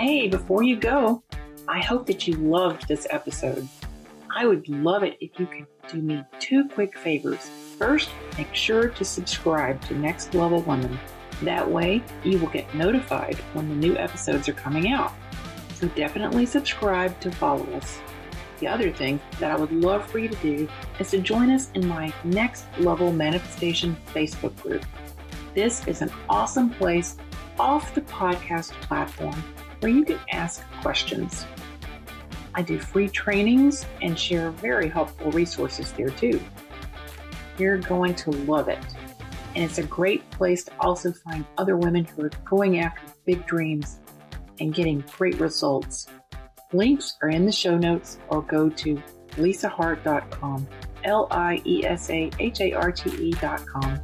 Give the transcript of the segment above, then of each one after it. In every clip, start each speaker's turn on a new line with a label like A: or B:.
A: Hey, before you go, I hope that you loved this episode. I would love it if you could do me two quick favors. First, make sure to subscribe to Next Level Woman. That way, you will get notified when the new episodes are coming out. So definitely subscribe to follow us. The other thing that I would love for you to do is to join us in my Next Level Manifestation Facebook group. This is an awesome place off the podcast platform where you can ask questions. I do free trainings and share very helpful resources there too. You're going to love it. And it's a great place to also find other women who are going after big dreams and getting great results. Links are in the show notes or go to liesaharte.com. L I E S A H A R T E.com.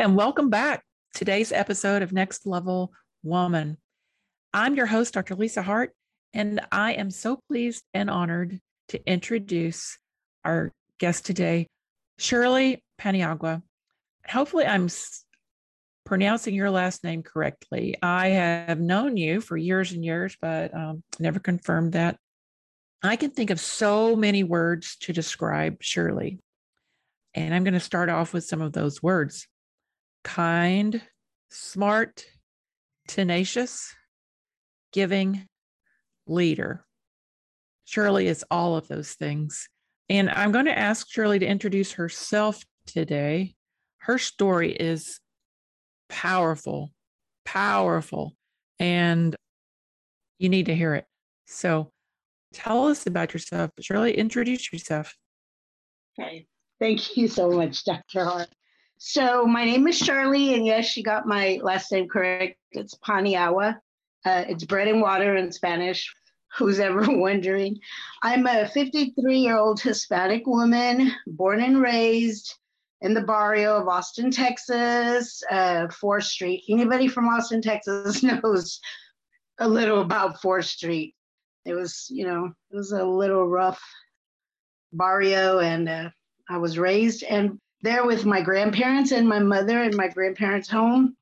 A: and welcome back. Today's episode of Next Level Woman. I'm your host, Dr. Liesa Harte, and I am so pleased and honored to introduce our guest today, Shirley Paniagua. Hopefully, I'm pronouncing your last name correctly. I have known you for years and years, but um, never confirmed that. I can think of so many words to describe Shirley. And I'm going to start off with some of those words kind, smart, tenacious, giving, leader. Shirley is all of those things. And I'm going to ask Shirley to introduce herself today. Her story is powerful, powerful, and you need to hear it. So tell us about yourself. Shirley, introduce yourself.
B: Okay. Thank you so much, Dr. Harte. So my name is Shirley, and yes, you got my last name correct. It's Paniagua. Uh, it's bread and water in Spanish. Who's ever wondering? I'm a 53 year old Hispanic woman, born and raised in the barrio of Austin, Texas, uh, 4th Street. Anybody from Austin, Texas knows a little about 4th Street. It was, you know, it was a little rough barrio, and uh, I was raised and there with my grandparents and my mother in my grandparents' home.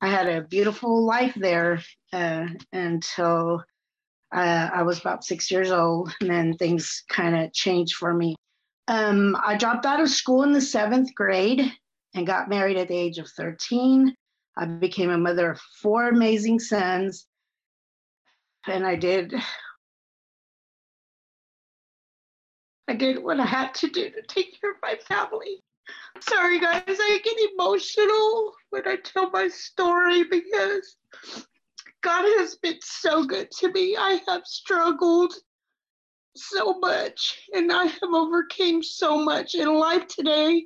B: I had a beautiful life there uh, until uh, I was about six years old, and then things kind of changed for me. Um, I dropped out of school in the seventh grade and got married at the age of 13. I became a mother of four amazing sons, and I did I did what I had to do to take care of my family. Sorry, guys, I get emotional when I tell my story because God has been so good to me. I have struggled so much and I have overcame so much. And life today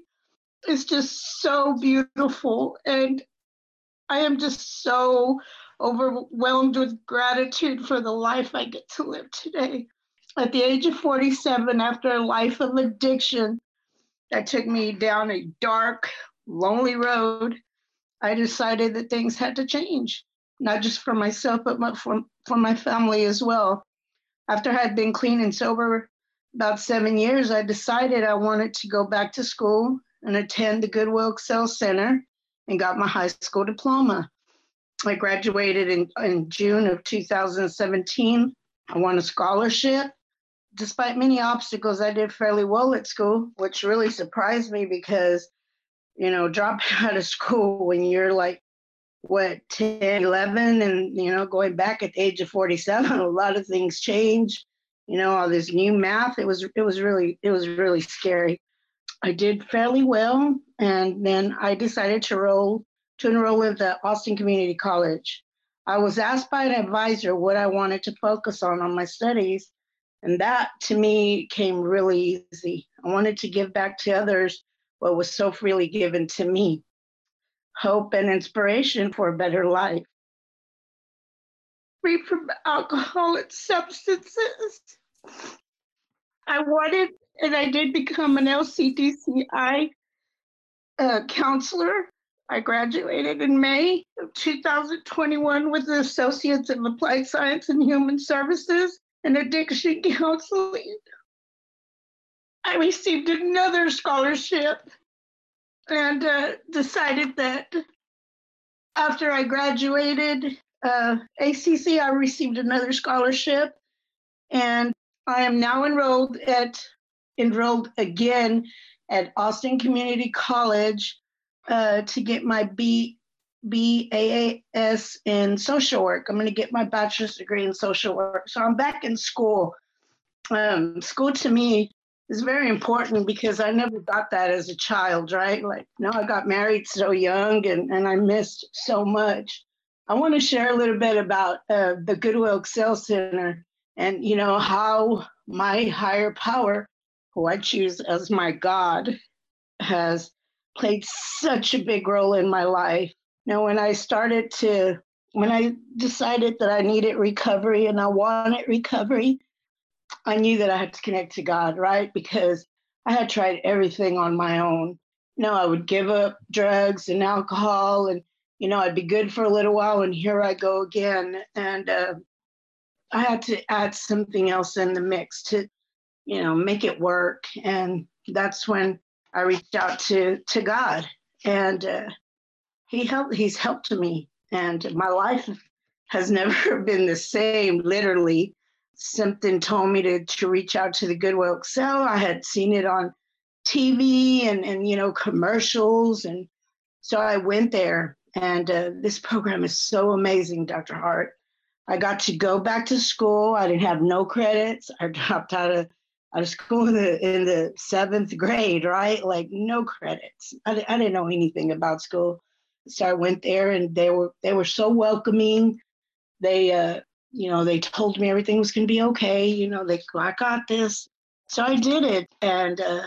B: is just so beautiful. And I am just so overwhelmed with gratitude for the life I get to live today at the age of 47, after a life of addiction that took me down a dark, lonely road, I decided that things had to change, not just for myself, but for, for my family as well. After I had been clean and sober about seven years, I decided I wanted to go back to school and attend the Goodwill Excel Center and got my high school diploma. I graduated in, in June of 2017. I won a scholarship despite many obstacles, I did fairly well at school, which really surprised me because, you know, dropping out of school when you're like, what, 10, 11, and, you know, going back at the age of 47, a lot of things change. You know, all this new math, it was, it was really, it was really scary. I did fairly well, and then I decided to roll to enroll with the Austin Community College. I was asked by an advisor what I wanted to focus on on my studies, and that to me came really easy. I wanted to give back to others what was so freely given to me hope and inspiration for a better life. Free from alcohol and substances. I wanted, and I did become an LCDCI uh, counselor. I graduated in May of 2021 with the Associates in Applied Science and Human Services and addiction counseling. I received another scholarship and uh, decided that after I graduated uh, ACC, I received another scholarship, and I am now enrolled at enrolled again at Austin Community College uh, to get my B BAAS in social work. I'm going to get my bachelor's degree in social work. So I'm back in school. Um, school to me is very important because I never got that as a child, right? Like, no, I got married so young and, and I missed so much. I want to share a little bit about uh, the Goodwill Excel Center and, you know, how my higher power, who I choose as my God, has played such a big role in my life. Now, when I started to, when I decided that I needed recovery and I wanted recovery, I knew that I had to connect to God, right? Because I had tried everything on my own. You know, I would give up drugs and alcohol, and, you know, I'd be good for a little while, and here I go again. And uh, I had to add something else in the mix to, you know, make it work. And that's when I reached out to to God, and uh, He helped. He's helped me, and my life has never been the same. Literally, something told me to to reach out to the Goodwill Excel. I had seen it on TV and and you know commercials, and so I went there. And uh, this program is so amazing, Dr. Harte. I got to go back to school. I didn't have no credits. I dropped out of out of school in the, in the seventh grade, right? Like no credits. I, I didn't know anything about school. So I went there and they were they were so welcoming. They uh, you know, they told me everything was gonna be okay. You know, they I got this. So I did it. And uh,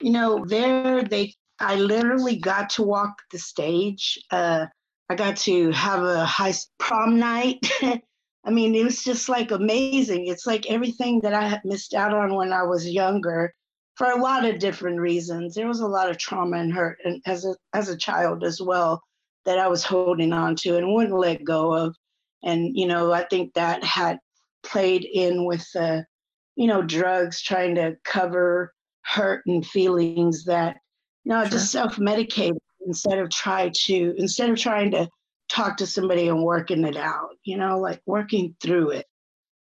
B: you know, there they I literally got to walk the stage. Uh, I got to have a high prom night. I mean, it was just like amazing. It's like everything that I had missed out on when I was younger for a lot of different reasons. There was a lot of trauma and hurt and as a as a child as well that I was holding on to and wouldn't let go of. And you know, I think that had played in with uh, you know, drugs trying to cover hurt and feelings that you know, sure. just self-medicate instead of try to instead of trying to talk to somebody and working it out, you know, like working through it.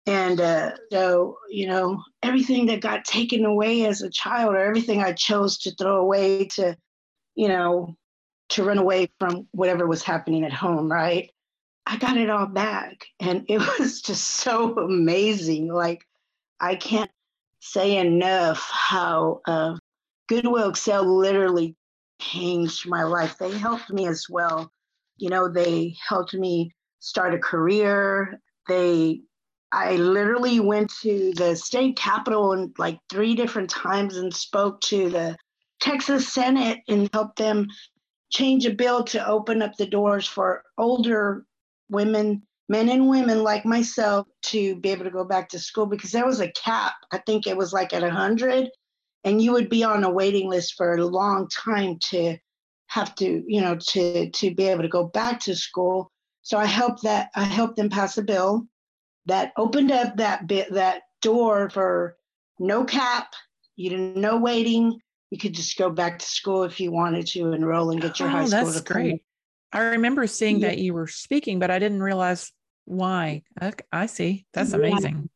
B: And uh, so, you know, everything that got taken away as a child, or everything I chose to throw away to, you know, to run away from whatever was happening at home, right? I got it all back. And it was just so amazing. Like, I can't say enough how uh, Goodwill Excel literally changed my life. They helped me as well you know, they helped me start a career. They, I literally went to the state capitol and like three different times and spoke to the Texas Senate and helped them change a bill to open up the doors for older women, men and women like myself, to be able to go back to school because there was a cap. I think it was like at 100, and you would be on a waiting list for a long time to have to, you know, to to be able to go back to school. So I helped that I helped them pass a bill that opened up that bit that door for no cap. You didn't no waiting. You could just go back to school if you wanted to enroll and get your oh, high school.
A: That's great. I remember seeing yeah. that you were speaking, but I didn't realize why. I see. That's amazing.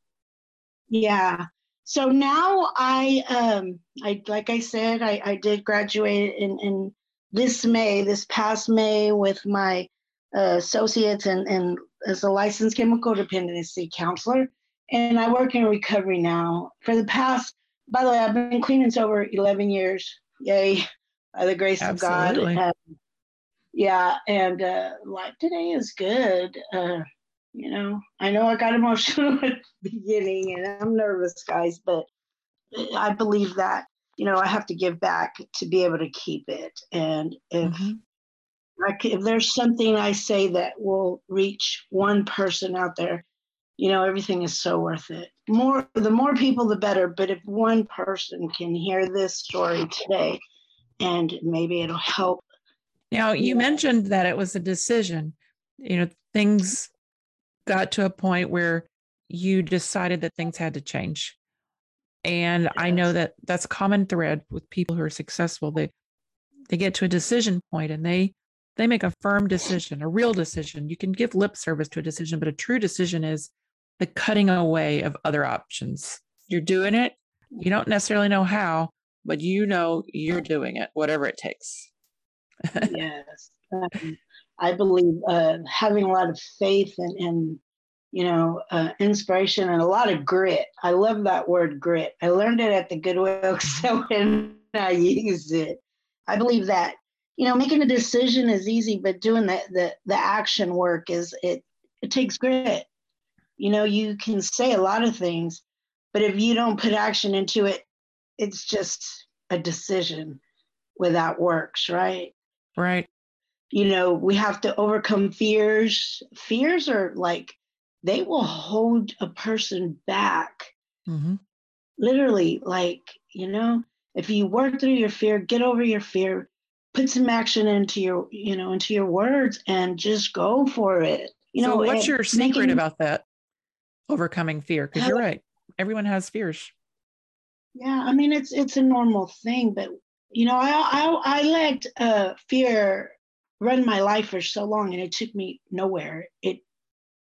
B: Yeah. So now I, um, I like I said, I, I did graduate in, in this May, this past May, with my uh, associates and, and as a licensed chemical dependency counselor. And I work in recovery now. For the past, by the way, I've been clean sober 11 years. Yay, by the grace Absolutely. of God. Um, yeah, and uh, life today is good. Uh, you know, I know I got emotional at the beginning and I'm nervous, guys, but I believe that you know, I have to give back to be able to keep it. And if mm-hmm. like if there's something I say that will reach one person out there, you know, everything is so worth it. More the more people the better, but if one person can hear this story today and maybe it'll help.
A: Now, you mentioned that it was a decision. You know, things got to a point where you decided that things had to change. And yes. I know that that's a common thread with people who are successful. They they get to a decision point and they they make a firm decision, a real decision. You can give lip service to a decision, but a true decision is the cutting away of other options. You're doing it. You don't necessarily know how, but you know you're doing it, whatever it takes.
B: yes. Um, I believe uh, having a lot of faith and, and you know, uh, inspiration and a lot of grit. I love that word grit. I learned it at the Goodwill so when I use it. I believe that, you know, making a decision is easy, but doing the, the, the action work is it, it takes grit. You know, you can say a lot of things, but if you don't put action into it, it's just a decision without works, right?
A: Right.
B: You know, we have to overcome fears. Fears are like they will hold a person back. Mm-hmm. Literally, like, you know, if you work through your fear, get over your fear, put some action into your, you know, into your words and just go for it. You
A: so
B: know,
A: what's your secret making, about that? Overcoming fear. Because you're right. Everyone has fears.
B: Yeah, I mean it's it's a normal thing, but you know, I I, I let uh, fear run my life for so long, and it took me nowhere. It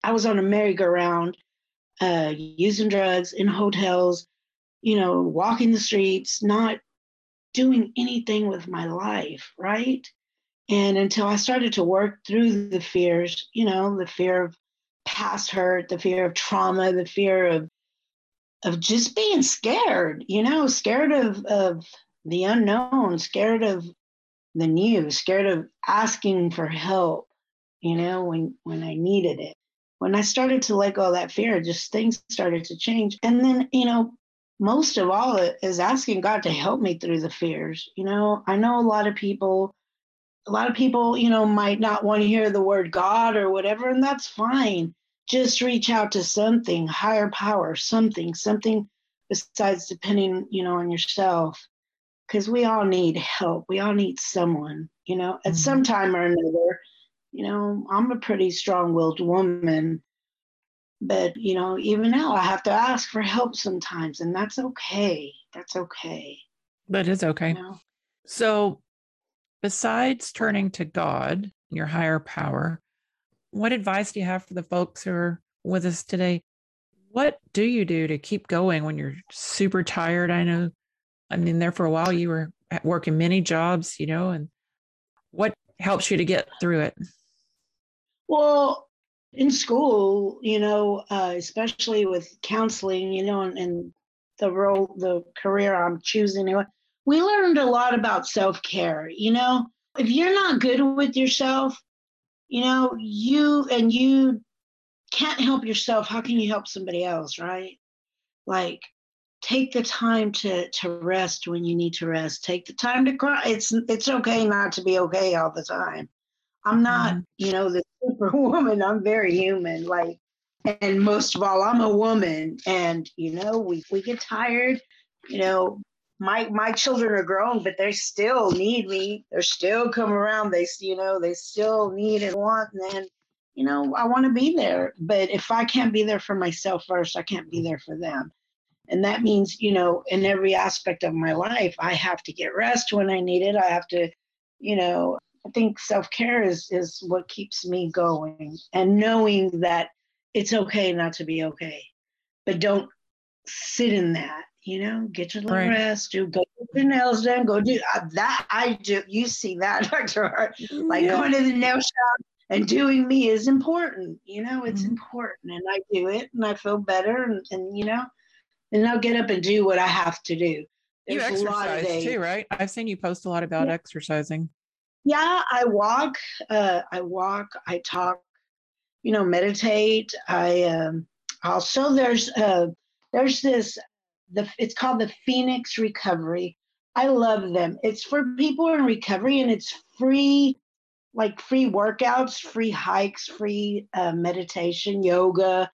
B: I was on a merry-go-round, uh, using drugs in hotels, you know, walking the streets, not doing anything with my life, right? And until I started to work through the fears, you know, the fear of past hurt, the fear of trauma, the fear of of just being scared, you know, scared of of the unknown, scared of the new, scared of asking for help, you know, when when I needed it when I started to let go of that fear, just things started to change. And then, you know, most of all is asking God to help me through the fears. You know, I know a lot of people, a lot of people, you know, might not want to hear the word God or whatever, and that's fine. Just reach out to something, higher power, something, something besides depending, you know, on yourself. Because we all need help. We all need someone, you know, at mm-hmm. some time or another you know, I'm a pretty strong willed woman. But, you know, even now I have to ask for help sometimes, and that's okay. That's okay.
A: That is okay. You know? So, besides turning to God, your higher power, what advice do you have for the folks who are with us today? What do you do to keep going when you're super tired? I know, I mean, there for a while you were working many jobs, you know, and what helps you to get through it?
B: Well, in school, you know, uh, especially with counseling, you know, and, and, the role, the career I'm choosing, we learned a lot about self care. You know, if you're not good with yourself, you know, you and you can't help yourself. How can you help somebody else, right? Like, take the time to to rest when you need to rest. Take the time to cry. It's it's okay not to be okay all the time. I'm not, mm-hmm. you know, the superwoman. I'm very human. Like, and most of all, I'm a woman. And, you know, we, we get tired. You know, my my children are grown, but they still need me. They're still come around. They, you know, they still need and want. And then, you know, I want to be there. But if I can't be there for myself first, I can't be there for them. And that means, you know, in every aspect of my life, I have to get rest when I need it. I have to, you know, I think self care is is what keeps me going, and knowing that it's okay not to be okay, but don't sit in that. You know, get your little right. rest, do go get your nails done, go do uh, that. I do. You see that, Doctor Harte? Like yeah. going to the nail shop and doing me is important. You know, it's mm-hmm. important, and I do it, and I feel better, and, and you know, and I'll get up and do what I have to do.
A: There's you exercise too, right? I've seen you post a lot about yeah. exercising
B: yeah i walk uh, i walk i talk you know meditate i um, also there's uh, there's this the it's called the phoenix recovery i love them it's for people in recovery and it's free like free workouts free hikes free uh, meditation yoga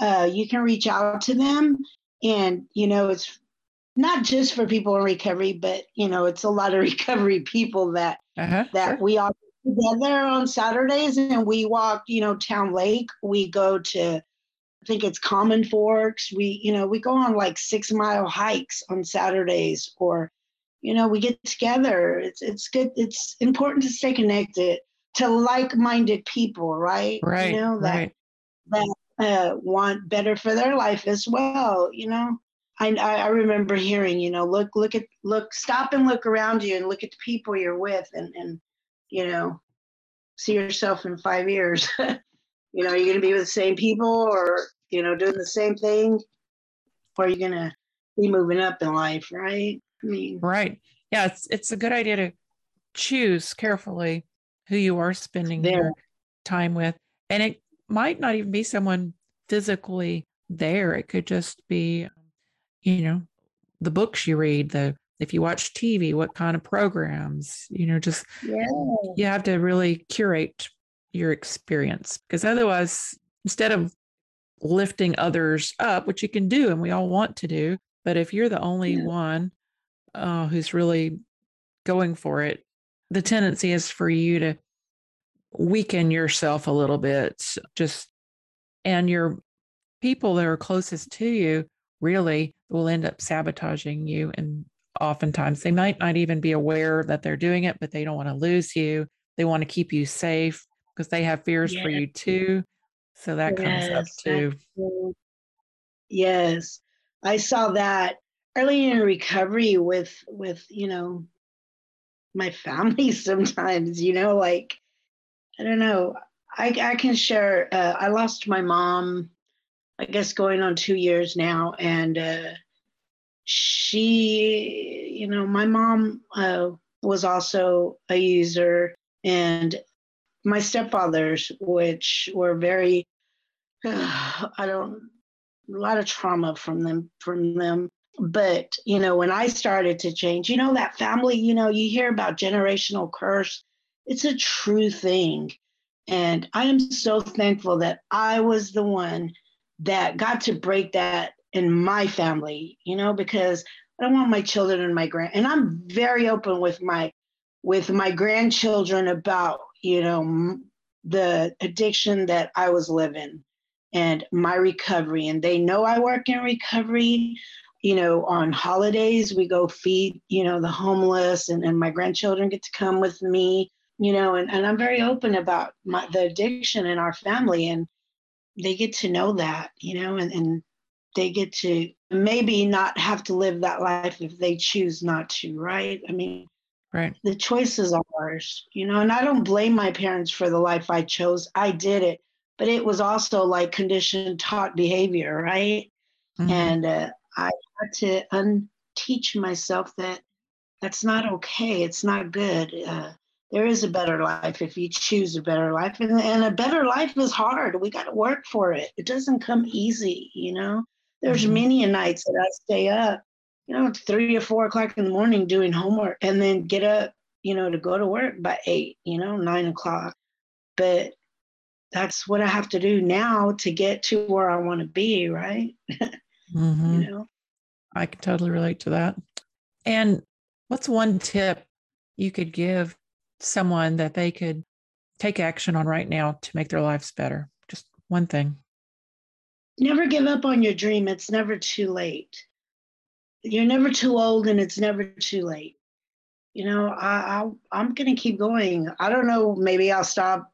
B: uh, you can reach out to them and you know it's not just for people in recovery but you know it's a lot of recovery people that uh-huh, that sure. we all together on Saturdays and we walk, you know, Town Lake. We go to think it's Commons Ford. We, you know, we go on like six mile hikes on Saturdays or, you know, we get together. It's it's good. It's important to stay connected to like-minded people, right?
A: Right.
B: You know, that
A: right.
B: that uh, want better for their life as well, you know. I, I remember hearing, you know, look, look at, look, stop and look around you and look at the people you're with and, and, you know, see yourself in five years. you know, are you're going to be with the same people or, you know, doing the same thing, or are you going to be moving up in life, right? I mean,
A: right. Yeah. It's, it's a good idea to choose carefully who you are spending there. your time with. And it might not even be someone physically there. It could just be, you know, the books you read, the if you watch TV, what kind of programs, you know, just yeah. you have to really curate your experience because otherwise, instead of lifting others up, which you can do and we all want to do, but if you're the only yeah. one uh, who's really going for it, the tendency is for you to weaken yourself a little bit, just and your people that are closest to you really will end up sabotaging you and oftentimes they might not even be aware that they're doing it but they don't want to lose you they want to keep you safe because they have fears yes. for you too so that yes, comes up too.
B: yes i saw that early in recovery with with you know my family sometimes you know like i don't know i i can share uh, i lost my mom i guess going on two years now and uh she, you know, my mom uh, was also a user, and my stepfathers, which were very, uh, I don't, a lot of trauma from them, from them. But you know, when I started to change, you know, that family, you know, you hear about generational curse. It's a true thing. And I am so thankful that I was the one that got to break that in my family, you know, because I don't want my children and my grand and I'm very open with my with my grandchildren about, you know, the addiction that I was living and my recovery and they know I work in recovery. You know, on holidays we go feed, you know, the homeless and, and my grandchildren get to come with me, you know, and, and I'm very open about my the addiction in our family and they get to know that, you know, and, and they get to maybe not have to live that life if they choose not to, right? I mean,
A: right.
B: The choice is ours, you know, and I don't blame my parents for the life I chose. I did it, but it was also like conditioned taught behavior, right? Mm-hmm. And uh, I had to unteach myself that that's not okay. It's not good. Uh, there is a better life if you choose a better life. And, and a better life is hard. We got to work for it. It doesn't come easy, you know? There's mm-hmm. many nights that I stay up, you know, three or four o'clock in the morning doing homework and then get up, you know, to go to work by eight, you know, nine o'clock. But that's what I have to do now to get to where I want to be, right?
A: Mm-hmm. you know, I can totally relate to that. And what's one tip you could give someone that they could take action on right now to make their lives better? Just one thing
B: never give up on your dream. It's never too late. You're never too old and it's never too late. You know, I, I I'm gonna keep going. I don't know, maybe I'll stop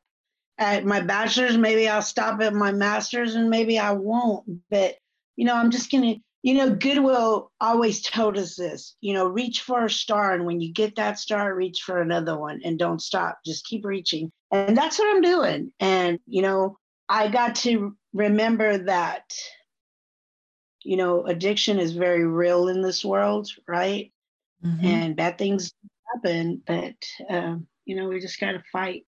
B: at my bachelor's, maybe I'll stop at my master's, and maybe I won't. But you know, I'm just gonna, you know, Goodwill always told us this, you know, reach for a star, and when you get that star, reach for another one and don't stop. Just keep reaching. And that's what I'm doing. And, you know, I got to remember that, you know, addiction is very real in this world, right? Mm-hmm. And bad things happen, but, um, you know, we just got to fight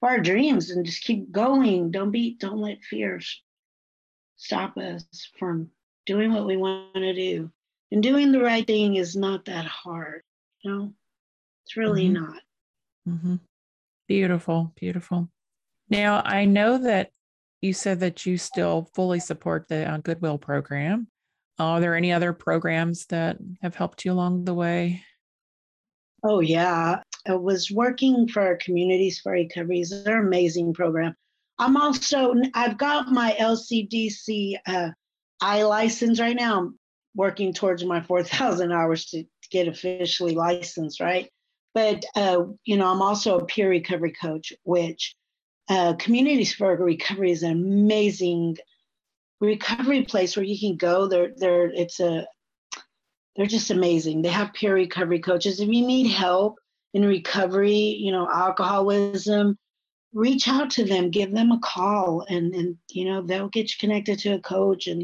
B: for our dreams and just keep going. Don't be, don't let fears stop us from doing what we want to do. And doing the right thing is not that hard, you know? It's really mm-hmm. not.
A: Mm-hmm. Beautiful, beautiful. Now, I know that you said that you still fully support the uh, Goodwill program. Are there any other programs that have helped you along the way?
B: Oh, yeah. I was working for Communities for Recovery. It's an amazing program. I'm also, I've got my LCDC uh, I license right now. I'm working towards my 4,000 hours to, to get officially licensed, right? But, uh, you know, I'm also a peer recovery coach, which uh, Communities for Recovery is an amazing recovery place where you can go. They're, they're, it's a, they're just amazing. They have peer recovery coaches. If you need help in recovery, you know, alcoholism, reach out to them, give them a call, and and you know they'll get you connected to a coach. And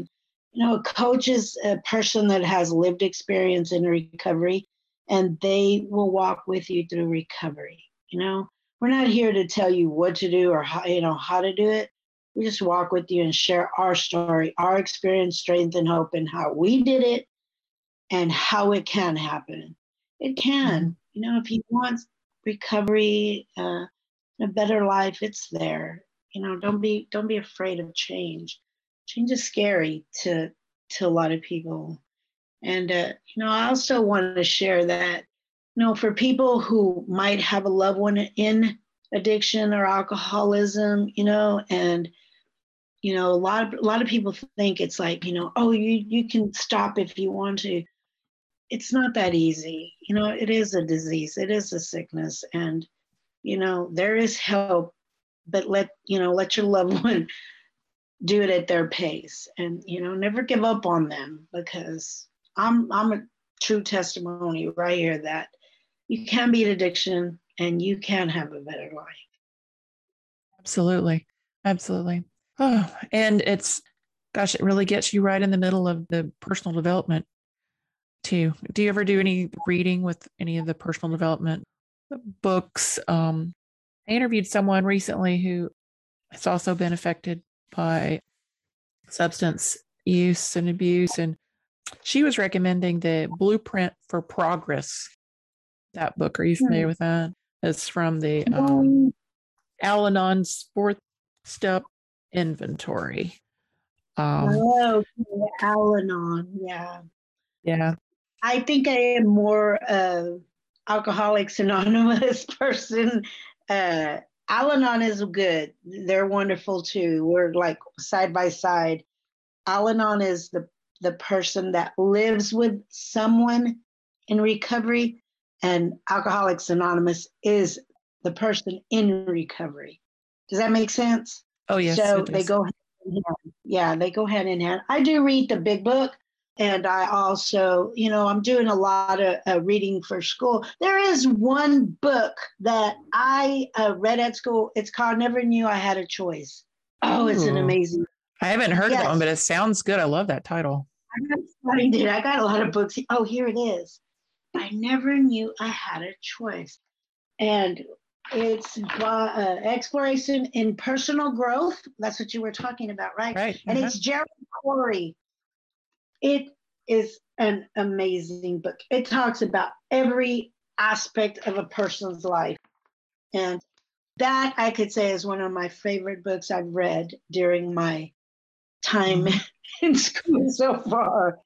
B: you know, a coach is a person that has lived experience in recovery, and they will walk with you through recovery. You know, we're not here to tell you what to do or how you know how to do it. We just walk with you and share our story, our experience, strength, and hope, and how we did it, and how it can happen. It can. Mm-hmm. You know, if you want recovery. Uh, a better life, it's there. You know, don't be don't be afraid of change. Change is scary to to a lot of people. And uh, you know, I also want to share that, you know, for people who might have a loved one in addiction or alcoholism, you know, and you know, a lot of a lot of people think it's like, you know, oh, you you can stop if you want to. It's not that easy. You know, it is a disease. It is a sickness, and you know there is help but let you know let your loved one do it at their pace and you know never give up on them because i'm i'm a true testimony right here that you can beat addiction and you can have a better life
A: absolutely absolutely oh and it's gosh it really gets you right in the middle of the personal development too do you ever do any reading with any of the personal development books. Um, I interviewed someone recently who has also been affected by substance use and abuse, and she was recommending the Blueprint for Progress. That book, are you familiar hmm. with that? It's from the um, Al Anon's fourth step inventory.
B: Um, oh, Al Anon, yeah.
A: Yeah.
B: I think I am more uh, Alcoholics Anonymous person. Uh, Al Anon is good. They're wonderful too. We're like side by side. Al Anon is the, the person that lives with someone in recovery, and Alcoholics Anonymous is the person in recovery. Does that make sense?
A: Oh, yes.
B: So they go hand in hand. Yeah, they go hand in hand. I do read the big book, and I also, you know, I'm doing a lot of uh, reading for school. There is one book that I uh, read at school. It's called Never Knew I Had a Choice. Oh, it's an amazing.
A: I haven't heard yes. that one, but it sounds good. I love that title.
B: I gotta find it. I got a lot of books. Oh, here it is. I never knew I had a choice, and it's uh, exploration in personal growth. That's what you were talking about, right?
A: Right.
B: And uh-huh. it's Gerald Corey it is an amazing book. It talks about every aspect of a person's life. And that I could say is one of my favorite books I've read during my time mm-hmm. in school so far.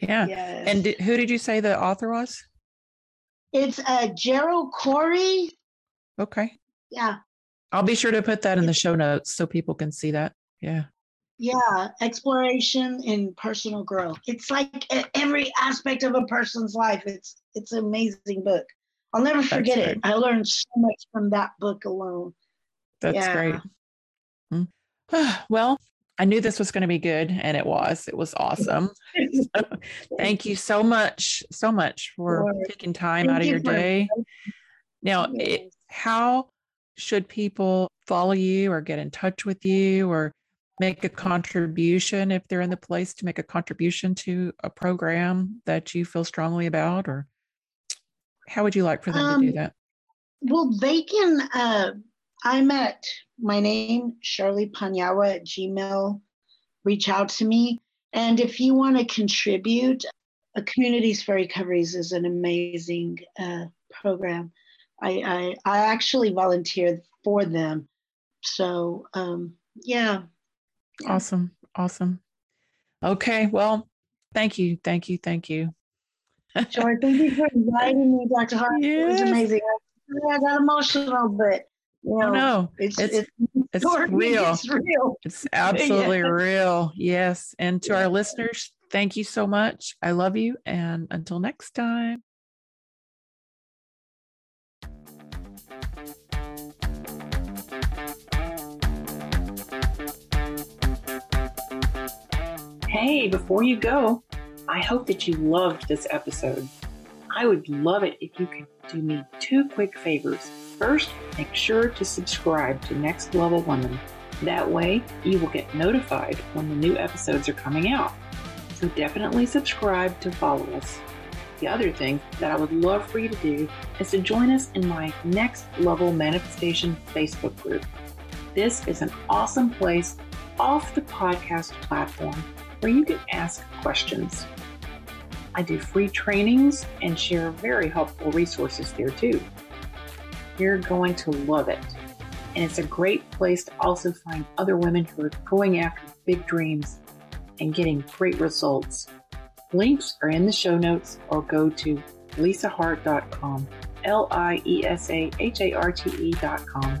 A: Yeah. Yes. And did, who did you say the author was?
B: It's uh, Gerald Corey.
A: Okay.
B: Yeah.
A: I'll be sure to put that in the show notes so people can see that. Yeah.
B: Yeah, exploration and personal growth. It's like every aspect of a person's life. It's it's an amazing book. I'll never forget it. I learned so much from that book alone.
A: That's yeah. great. Hmm. Well, I knew this was going to be good, and it was. It was awesome. so, thank you so much, so much for sure. taking time thank out of your day. Now, it, how should people follow you or get in touch with you or make a contribution if they're in the place to make a contribution to a program that you feel strongly about or how would you like for them um, to do um, that
B: well they can uh, i'm at my name shirley Paniagua at gmail reach out to me and if you want to contribute a communities for recoveries is an amazing uh, program I, I, I actually volunteered for them so um, yeah
A: Awesome. Awesome. Okay. Well, thank you. Thank you. Thank you.
B: Sure. Thank you for inviting me, Dr. Harte. Yes. It was amazing. I got emotional, but
C: oh no, it's it's, it's, it's real. It's real. It's absolutely yeah. real. Yes. And to our listeners, thank you so much. I love you. And until next time. Hey, before you go, I hope that you loved this episode. I would love it if you could do me two quick favors. First, make sure to subscribe to Next Level Woman. That way, you will get notified when the new episodes are coming out. So definitely subscribe to follow us. The other thing that I would love for you to do is to join us in my Next Level Manifestation Facebook group. This is an awesome place off the podcast platform where you can ask questions. I do free trainings and share very helpful resources there too. You're going to love it. And it's a great place to also find other women who are going after big dreams and getting great results. Links are in the show notes or go to liesaharte.com. L I E S A H A R T E.com.